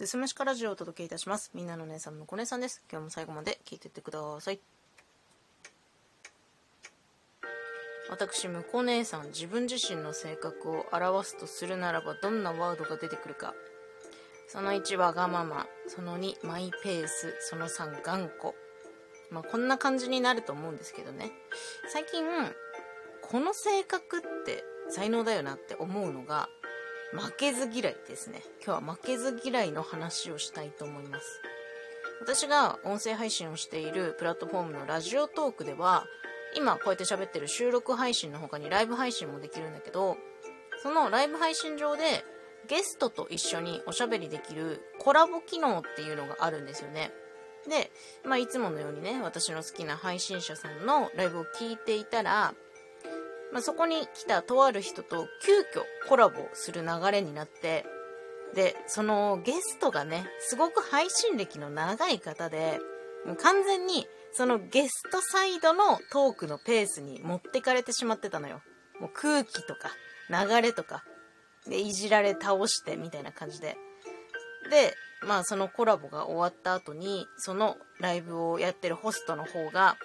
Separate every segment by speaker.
Speaker 1: すすむしかラジオをお届けいたします。みんなの姉さんのこ姉さんです。今日も最後まで聞いてってください。私、向こう姉さん、自分自身の性格を表すとするならばどんなワードが出てくるか。その1、わがまま。その2、マイペース。その3、頑固。まあ、こんな感じになると思うんですけどね。最近、この性格って才能だよなって思うのが、負けず嫌いですね。今日は負けず嫌いの話をしたいと思います。私が音声配信をしているプラットフォームのラジオトークでは、今こうやって喋ってる収録配信の他にライブ配信もできるんだけど、そのライブ配信上でゲストと一緒におしゃべりできるコラボ機能っていうのがあるんですよね。で、まあいつものようにね、私の好きな配信者さんのライブを聞いていたら、まあ、そこに来たとある人と急遽コラボする流れになって、で、そのゲストがね、すごく配信歴の長い方で、もう完全にそのゲストサイドのトークのペースに持ってかれてしまってたのよ。もう空気とか流れとか、で、いじられ倒してみたいな感じで。で、まあそのコラボが終わった後に、そのライブをやってるホストの方が、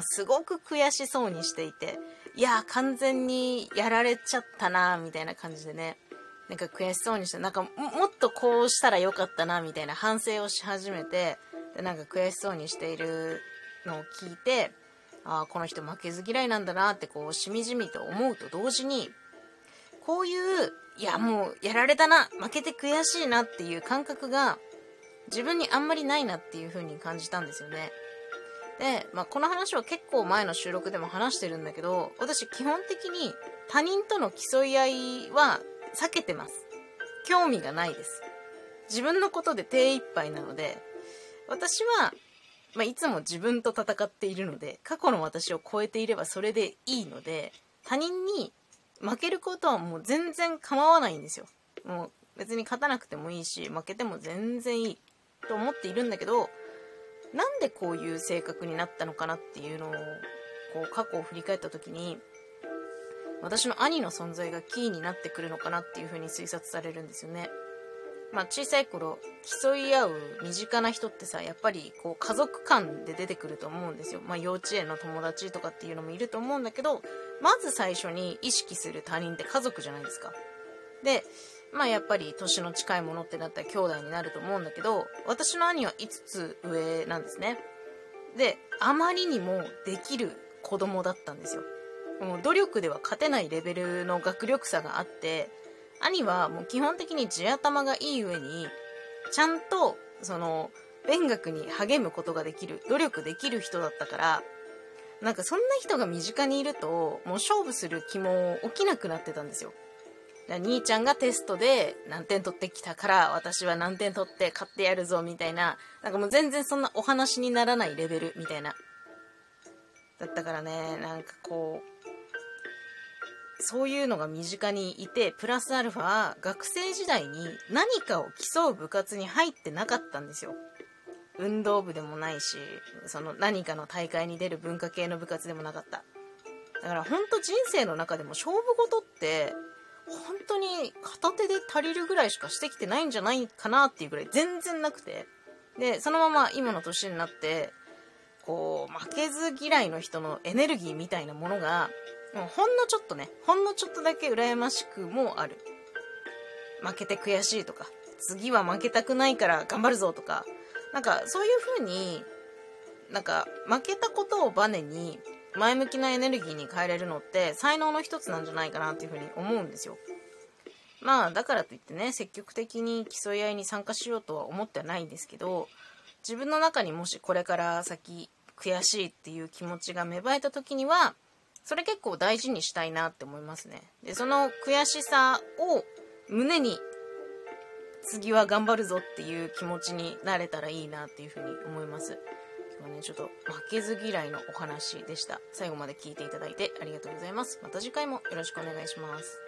Speaker 1: すごく悔しそうにしていて、いや完全にやられちゃったなみたいな感じでね、なんか悔しそうにして、なんかももっとこうしたらよかったなみたいな反省をし始めて、でなんか悔しそうにしているのを聞いて、ああ、この人負けず嫌いなんだなってこうしみじみと思うと同時に、こういう、いやもうやられたな、負けて悔しいなっていう感覚が自分にあんまりないなっていう風に感じたんですよね。で、まあ、この話は結構前の収録でも話してるんだけど、私基本的に他人との競い合いは避けてます。興味がないです。自分のことで手一杯なので、私は、まあ、いつも自分と戦っているので、過去の私を超えていればそれでいいので、他人に負けることはもう全然構わないんですよ。もう別に勝たなくてもいいし、負けても全然いいと思っているんだけど、なんでこういう性格になったのかなっていうのをこう過去を振り返った時に私の兄の存在がキーになってくるのかなっていうふうに推察されるんですよね。まあ小さい頃競い合う身近な人ってさやっぱりこう家族間で出てくると思うんですよ。まあ幼稚園の友達とかっていうのもいると思うんだけどまず最初に意識する他人って家族じゃないですか。でまあやっぱり年の近いものってなったら兄弟になると思うんだけど、私の兄は5つ上なんですね。で、あまりにもできる子供だったんですよ。もう努力では勝てないレベルの学力差があって、兄はもう基本的に地頭がいい上に、ちゃんと、その、勉学に励むことができる、努力できる人だったから、なんかそんな人が身近にいると、もう勝負する気も起きなくなってたんですよ。兄ちゃんがテストで何点取ってきたから私は何点取って勝ってやるぞみたいななんかもう全然そんなお話にならないレベルみたいなだったからねなんかこうそういうのが身近にいてプラスアルファ学生時代に何かを競う部活に入ってなかったんですよ。運動部でもないしその何かの大会に出る文化系の部活でもなかった。だから本当人生の中でも勝負事って本当に片手で足りるぐらいしかしてきてないんじゃないかなっていうぐらい全然なくて。で、そのまま今の年になって、こう、負けず嫌いの人のエネルギーみたいなものが、もうほんのちょっとね、ほんのちょっとだけ羨ましくもある。負けて悔しいとか、次は負けたくないから頑張るぞとか、なんかそういう風に、なんか負けたことをバネに、前向きなエネルギーに変えれるのって才能の一つなんじゃないかなっていうふうに思うんですよ。まあだからといってね積極的に競い合いに参加しようとは思ってはないんですけど自分の中にもしこれから先悔しいっていう気持ちが芽生えた時にはそれ結構大事にしたいなって思いますね。でその悔しさを胸に次は頑張るぞっていう気持ちになれたらいいなっていうふうに思います。今日はね、ちょっと負けず嫌いのお話でした。最後まで聞いていただいてありがとうございます。また次回もよろしくお願いします。